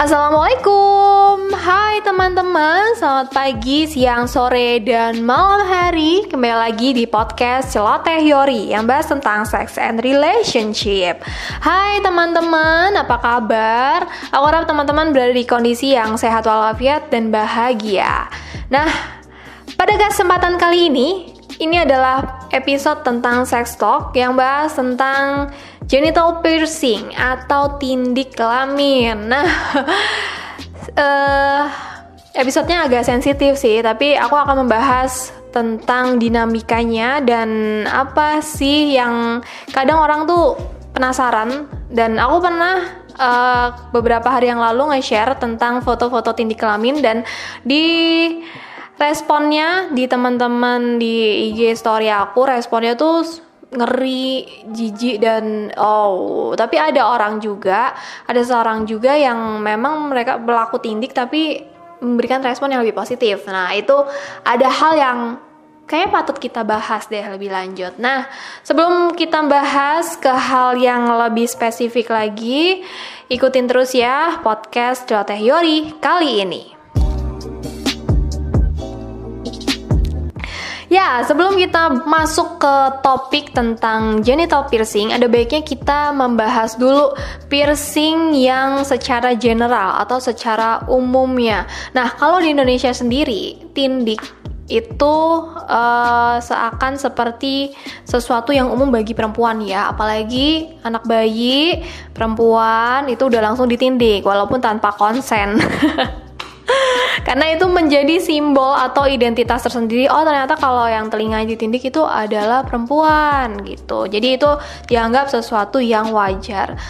Assalamualaikum. Hai teman-teman. Selamat pagi, siang, sore, dan malam hari. Kembali lagi di podcast Celoteh Yori Yang bahas tentang sex and relationship. Hai teman-teman, apa kabar? Aku harap teman-teman berada di kondisi yang sehat walafiat dan bahagia. Nah, pada kesempatan kali ini Ini adalah episode tentang sex talk Yang bahas tentang genital piercing atau tindik kelamin. Nah, uh, episodenya agak sensitif sih, tapi aku akan membahas tentang dinamikanya dan apa sih yang kadang orang tuh penasaran dan aku pernah uh, beberapa hari yang lalu nge-share tentang foto-foto tindik kelamin dan di responnya di teman-teman di IG story aku responnya tuh ngeri, jijik dan oh, tapi ada orang juga, ada seorang juga yang memang mereka berlaku tindik tapi memberikan respon yang lebih positif. Nah, itu ada hal yang kayaknya patut kita bahas deh lebih lanjut. Nah, sebelum kita bahas ke hal yang lebih spesifik lagi, ikutin terus ya podcast Teh Yori kali ini. Ya, sebelum kita masuk ke topik tentang genital piercing, ada baiknya kita membahas dulu piercing yang secara general atau secara umumnya. Nah, kalau di Indonesia sendiri, tindik itu uh, seakan seperti sesuatu yang umum bagi perempuan ya apalagi anak bayi perempuan itu udah langsung ditindik walaupun tanpa konsen karena itu menjadi simbol atau identitas tersendiri. Oh ternyata kalau yang telinga ditindik itu adalah perempuan gitu. Jadi itu dianggap sesuatu yang wajar.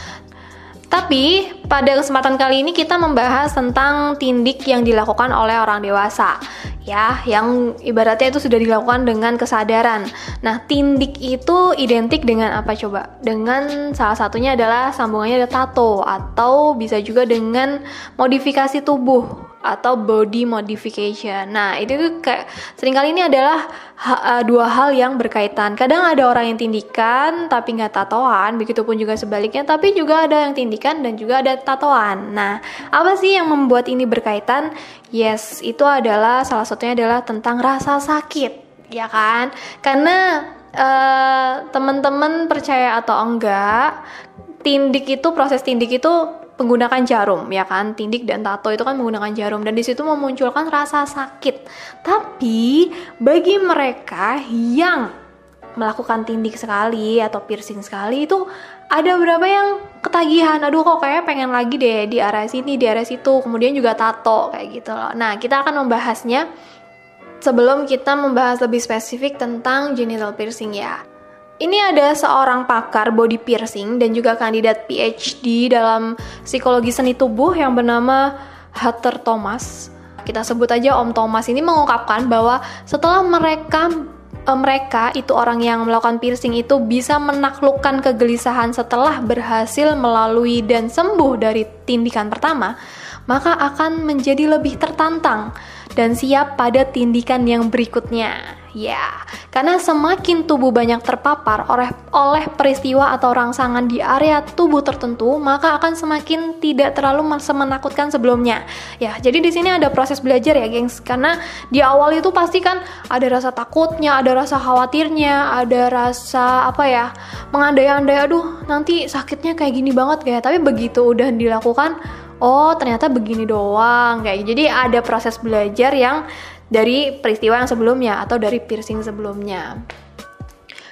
Tapi pada kesempatan kali ini kita membahas tentang tindik yang dilakukan oleh orang dewasa ya. Yang ibaratnya itu sudah dilakukan dengan kesadaran. Nah, tindik itu identik dengan apa coba? Dengan salah satunya adalah sambungannya ada tato atau bisa juga dengan modifikasi tubuh atau body modification. Nah, itu tuh kayak sering kali ini adalah ha, uh, dua hal yang berkaitan. Kadang ada orang yang tindikan tapi nggak tatoan, begitupun juga sebaliknya. Tapi juga ada yang tindikan dan juga ada tatoan. Nah, apa sih yang membuat ini berkaitan? Yes, itu adalah salah satunya adalah tentang rasa sakit, ya kan? Karena uh, teman-teman percaya atau enggak, tindik itu proses tindik itu menggunakan jarum ya kan? Tindik dan tato itu kan menggunakan jarum. Dan di situ memunculkan rasa sakit. Tapi bagi mereka yang melakukan tindik sekali atau piercing sekali itu ada beberapa yang ketagihan? Aduh kok kayak pengen lagi deh di area sini di area situ. Kemudian juga tato kayak gitu loh. Nah kita akan membahasnya sebelum kita membahas lebih spesifik tentang genital piercing ya ini ada seorang pakar body piercing dan juga kandidat PhD dalam psikologi seni tubuh yang bernama Hunter Thomas. Kita sebut aja Om Thomas ini mengungkapkan bahwa setelah mereka eh, mereka itu orang yang melakukan piercing itu bisa menaklukkan kegelisahan setelah berhasil melalui dan sembuh dari tindikan pertama, maka akan menjadi lebih tertantang dan siap pada tindikan yang berikutnya. Ya, karena semakin tubuh banyak terpapar oleh, oleh peristiwa atau rangsangan di area tubuh tertentu, maka akan semakin tidak terlalu menakutkan sebelumnya. Ya, jadi di sini ada proses belajar ya, gengs. Karena di awal itu pasti kan ada rasa takutnya, ada rasa khawatirnya, ada rasa apa ya, mengandai-andai, aduh nanti sakitnya kayak gini banget kayak. Tapi begitu udah dilakukan, oh ternyata begini doang kayak. Jadi ada proses belajar yang dari peristiwa yang sebelumnya atau dari piercing sebelumnya.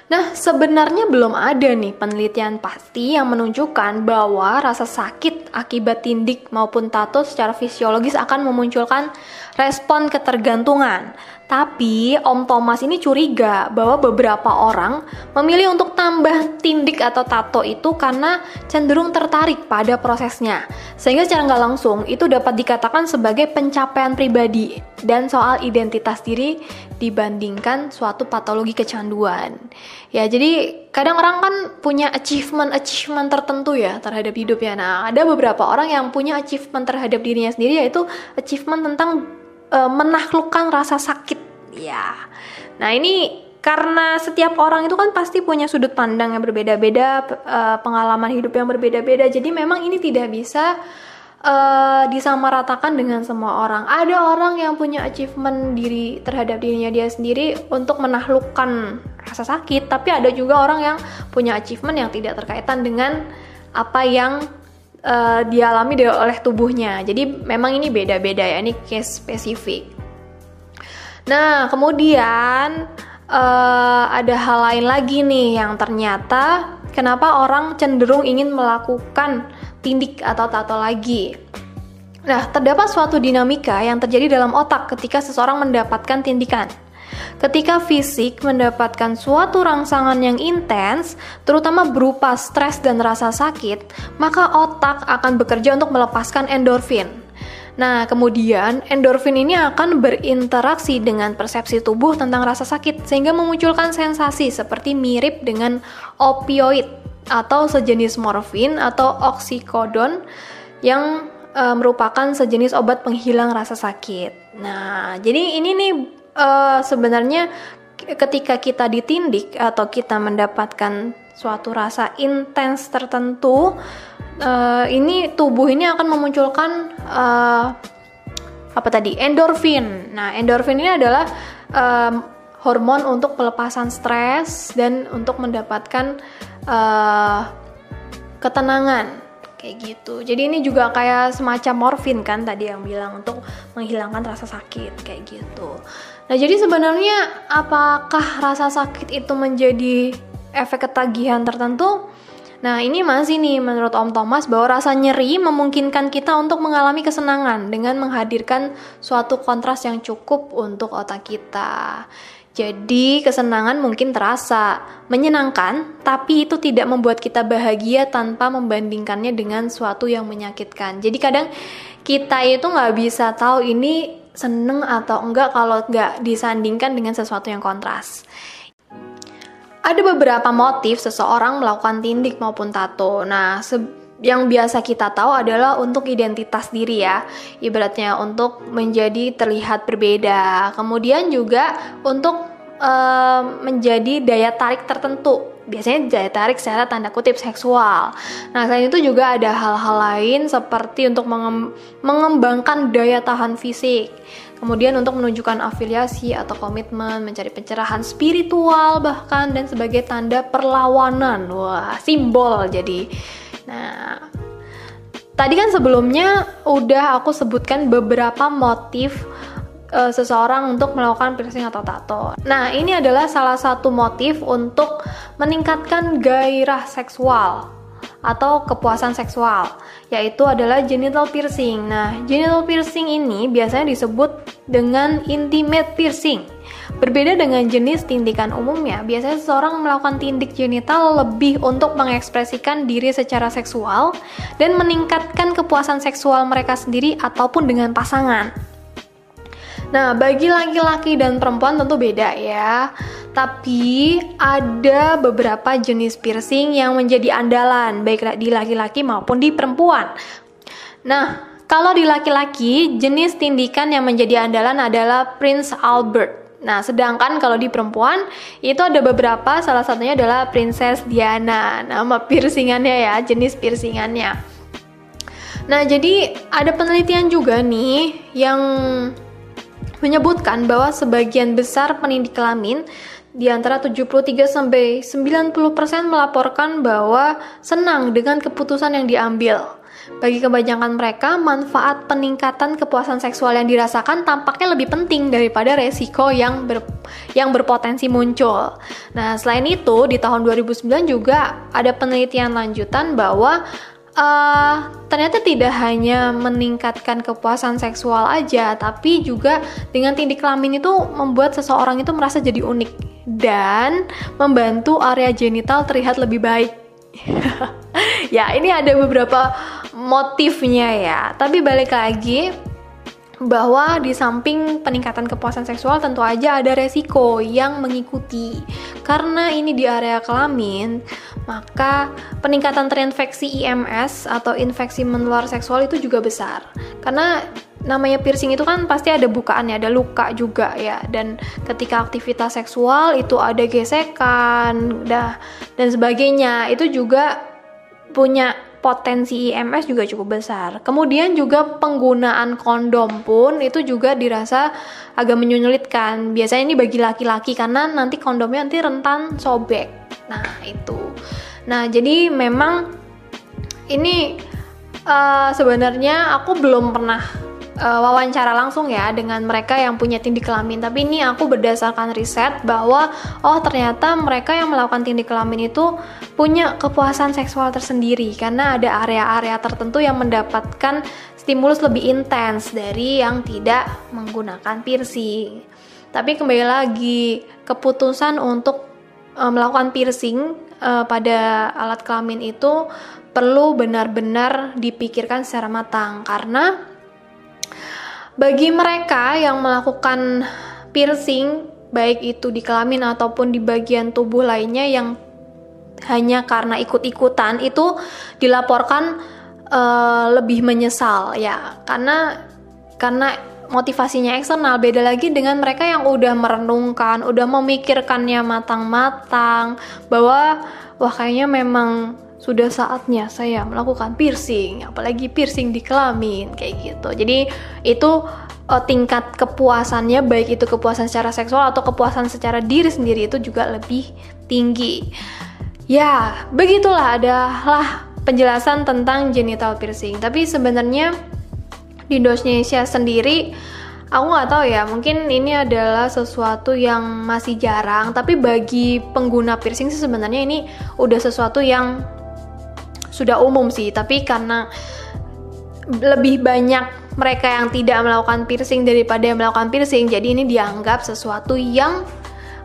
Nah, sebenarnya belum ada nih penelitian pasti yang menunjukkan bahwa rasa sakit akibat tindik maupun tato secara fisiologis akan memunculkan respon ketergantungan. Tapi Om Thomas ini curiga bahwa beberapa orang memilih untuk tambah tindik atau tato itu karena cenderung tertarik pada prosesnya. Sehingga secara nggak langsung itu dapat dikatakan sebagai pencapaian pribadi dan soal identitas diri dibandingkan suatu patologi kecanduan. Ya, jadi kadang orang kan punya achievement-achievement tertentu ya terhadap hidup ya. Nah, ada beberapa orang yang punya achievement terhadap dirinya sendiri yaitu achievement tentang uh, menaklukkan rasa sakit. Ya. Nah ini karena setiap orang itu kan pasti punya sudut pandang yang berbeda-beda uh, pengalaman hidup yang berbeda-beda. Jadi memang ini tidak bisa uh, disamaratakan dengan semua orang. Ada orang yang punya achievement diri terhadap dirinya dia sendiri untuk menaklukkan rasa sakit, tapi ada juga orang yang punya achievement yang tidak terkaitan dengan apa yang uh, dialami oleh tubuhnya. Jadi memang ini beda-beda ya, ini case spesifik. Nah, kemudian uh, ada hal lain lagi nih yang ternyata kenapa orang cenderung ingin melakukan tindik atau tato lagi. Nah, terdapat suatu dinamika yang terjadi dalam otak ketika seseorang mendapatkan tindikan. Ketika fisik mendapatkan suatu rangsangan yang intens, terutama berupa stres dan rasa sakit, maka otak akan bekerja untuk melepaskan endorfin. Nah, kemudian endorfin ini akan berinteraksi dengan persepsi tubuh tentang rasa sakit sehingga memunculkan sensasi seperti mirip dengan opioid atau sejenis morfin atau oksikodon yang e, merupakan sejenis obat penghilang rasa sakit. Nah, jadi ini nih e, sebenarnya ketika kita ditindik atau kita mendapatkan suatu rasa intens tertentu uh, ini tubuh ini akan memunculkan uh, apa tadi endorfin. Nah, endorfin ini adalah um, hormon untuk pelepasan stres dan untuk mendapatkan uh, ketenangan kayak gitu. Jadi ini juga kayak semacam morfin kan tadi yang bilang untuk menghilangkan rasa sakit kayak gitu. Nah, jadi sebenarnya apakah rasa sakit itu menjadi efek ketagihan tertentu? Nah, ini masih nih menurut Om Thomas bahwa rasa nyeri memungkinkan kita untuk mengalami kesenangan dengan menghadirkan suatu kontras yang cukup untuk otak kita. Jadi, kesenangan mungkin terasa menyenangkan, tapi itu tidak membuat kita bahagia tanpa membandingkannya dengan suatu yang menyakitkan. Jadi, kadang kita itu nggak bisa tahu ini seneng atau enggak kalau nggak disandingkan dengan sesuatu yang kontras. Ada beberapa motif seseorang melakukan tindik maupun tato. Nah, yang biasa kita tahu adalah untuk identitas diri ya, ibaratnya untuk menjadi terlihat berbeda. Kemudian juga untuk uh, menjadi daya tarik tertentu. Biasanya daya tarik secara tanda kutip seksual. Nah, selain itu juga ada hal-hal lain seperti untuk mengembangkan daya tahan fisik Kemudian untuk menunjukkan afiliasi atau komitmen, mencari pencerahan spiritual bahkan dan sebagai tanda perlawanan. Wah, simbol jadi. Nah, tadi kan sebelumnya udah aku sebutkan beberapa motif uh, seseorang untuk melakukan piercing atau tato. Nah, ini adalah salah satu motif untuk meningkatkan gairah seksual atau kepuasan seksual, yaitu adalah genital piercing. Nah, genital piercing ini biasanya disebut dengan intimate piercing. Berbeda dengan jenis tindikan umumnya, biasanya seseorang melakukan tindik genital lebih untuk mengekspresikan diri secara seksual dan meningkatkan kepuasan seksual mereka sendiri ataupun dengan pasangan. Nah, bagi laki-laki dan perempuan tentu beda ya. Tapi ada beberapa jenis piercing yang menjadi andalan baik di laki-laki maupun di perempuan. Nah, kalau di laki-laki, jenis tindikan yang menjadi andalan adalah Prince Albert. Nah, sedangkan kalau di perempuan itu ada beberapa, salah satunya adalah Princess Diana. Nama piercingannya ya, jenis piercingannya. Nah, jadi ada penelitian juga nih yang menyebutkan bahwa sebagian besar penindik kelamin di antara 73 sampai 90% melaporkan bahwa senang dengan keputusan yang diambil. Bagi kebanyakan mereka, manfaat peningkatan kepuasan seksual yang dirasakan tampaknya lebih penting daripada resiko yang ber, yang berpotensi muncul. Nah, selain itu, di tahun 2009 juga ada penelitian lanjutan bahwa uh, ternyata tidak hanya meningkatkan kepuasan seksual aja, tapi juga dengan tindik kelamin itu membuat seseorang itu merasa jadi unik dan membantu area genital terlihat lebih baik. ya, ini ada beberapa motifnya ya. Tapi balik lagi bahwa di samping peningkatan kepuasan seksual tentu aja ada resiko yang mengikuti. Karena ini di area kelamin, maka peningkatan terinfeksi IMS atau infeksi menular seksual itu juga besar. Karena namanya piercing itu kan pasti ada bukaannya, ada luka juga ya. Dan ketika aktivitas seksual itu ada gesekan, dah dan sebagainya. Itu juga punya potensi IMS juga cukup besar. Kemudian juga penggunaan kondom pun itu juga dirasa agak menyulitkan. Biasanya ini bagi laki-laki karena nanti kondomnya nanti rentan sobek. Nah, itu. Nah, jadi memang ini uh, sebenarnya aku belum pernah uh, wawancara langsung ya dengan mereka yang punya tindik kelamin. Tapi ini aku berdasarkan riset bahwa oh ternyata mereka yang melakukan tindik kelamin itu punya kepuasan seksual tersendiri karena ada area-area tertentu yang mendapatkan stimulus lebih intens dari yang tidak menggunakan piercing. Tapi kembali lagi keputusan untuk uh, melakukan piercing uh, pada alat kelamin itu perlu benar-benar dipikirkan secara matang karena bagi mereka yang melakukan piercing, baik itu di kelamin ataupun di bagian tubuh lainnya yang hanya karena ikut-ikutan itu dilaporkan uh, lebih menyesal ya. Karena karena motivasinya eksternal. Beda lagi dengan mereka yang udah merenungkan, udah memikirkannya matang-matang bahwa wah kayaknya memang sudah saatnya saya melakukan piercing, apalagi piercing di kelamin kayak gitu. Jadi itu uh, tingkat kepuasannya baik itu kepuasan secara seksual atau kepuasan secara diri sendiri itu juga lebih tinggi. Ya, begitulah adalah penjelasan tentang genital piercing. Tapi sebenarnya di Indonesia sendiri aku nggak tahu ya mungkin ini adalah sesuatu yang masih jarang tapi bagi pengguna piercing sih sebenarnya ini udah sesuatu yang sudah umum sih tapi karena lebih banyak mereka yang tidak melakukan piercing daripada yang melakukan piercing jadi ini dianggap sesuatu yang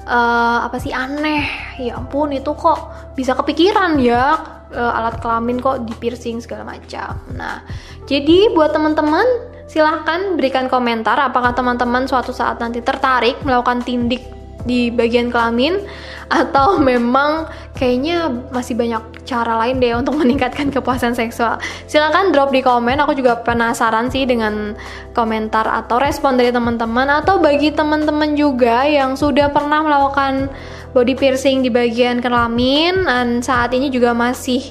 uh, apa sih aneh. Ya ampun itu kok bisa kepikiran ya uh, alat kelamin kok di piercing segala macam. Nah jadi buat teman-teman silahkan berikan komentar apakah teman-teman suatu saat nanti tertarik melakukan tindik di bagian kelamin atau memang kayaknya masih banyak cara lain deh untuk meningkatkan kepuasan seksual. Silahkan drop di komen, aku juga penasaran sih dengan komentar atau respon dari teman-teman atau bagi teman-teman juga yang sudah pernah melakukan body piercing di bagian kelamin dan saat ini juga masih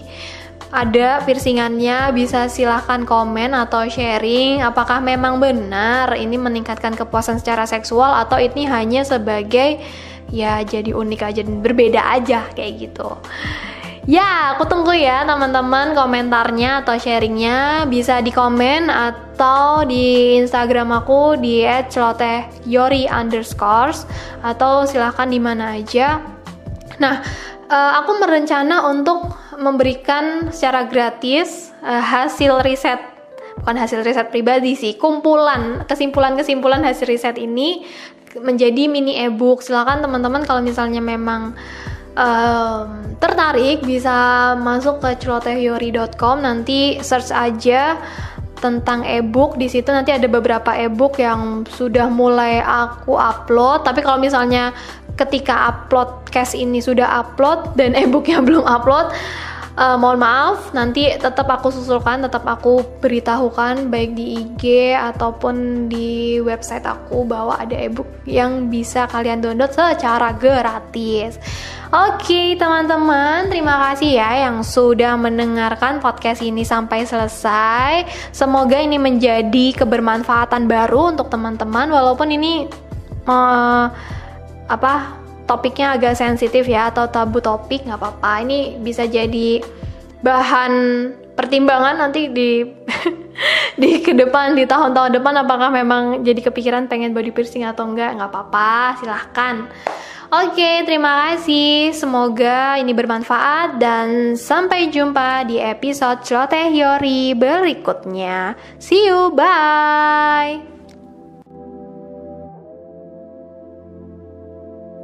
ada piercingannya bisa silahkan komen atau sharing apakah memang benar ini meningkatkan kepuasan secara seksual atau ini hanya sebagai ya jadi unik aja dan berbeda aja kayak gitu Ya, aku tunggu ya teman-teman komentarnya atau sharingnya bisa di komen atau di Instagram aku di @celotehyori underscores atau silahkan di mana aja. Nah, uh, aku merencana untuk memberikan secara gratis uh, hasil riset. Bukan hasil riset pribadi sih kumpulan kesimpulan-kesimpulan hasil riset ini menjadi mini ebook. Silakan teman-teman kalau misalnya memang um, tertarik bisa masuk ke celotehyori.com nanti search aja tentang ebook. Di situ nanti ada beberapa ebook yang sudah mulai aku upload. Tapi kalau misalnya ketika upload case ini sudah upload dan ebooknya belum upload uh, mohon maaf. Nanti tetap aku susulkan tetap aku beritahukan baik di IG ataupun di website aku bahwa ada ebook yang bisa kalian download secara gratis. Oke teman-teman terima kasih ya yang sudah mendengarkan podcast ini sampai selesai. Semoga ini menjadi kebermanfaatan baru untuk teman-teman walaupun ini uh, apa topiknya agak sensitif ya atau tabu topik nggak apa-apa ini bisa jadi bahan pertimbangan nanti di di ke depan di tahun-tahun depan apakah memang jadi kepikiran pengen body piercing atau enggak nggak apa-apa silahkan Oke, terima kasih. Semoga ini bermanfaat dan sampai jumpa di episode Celoteh Yori berikutnya. See you, bye.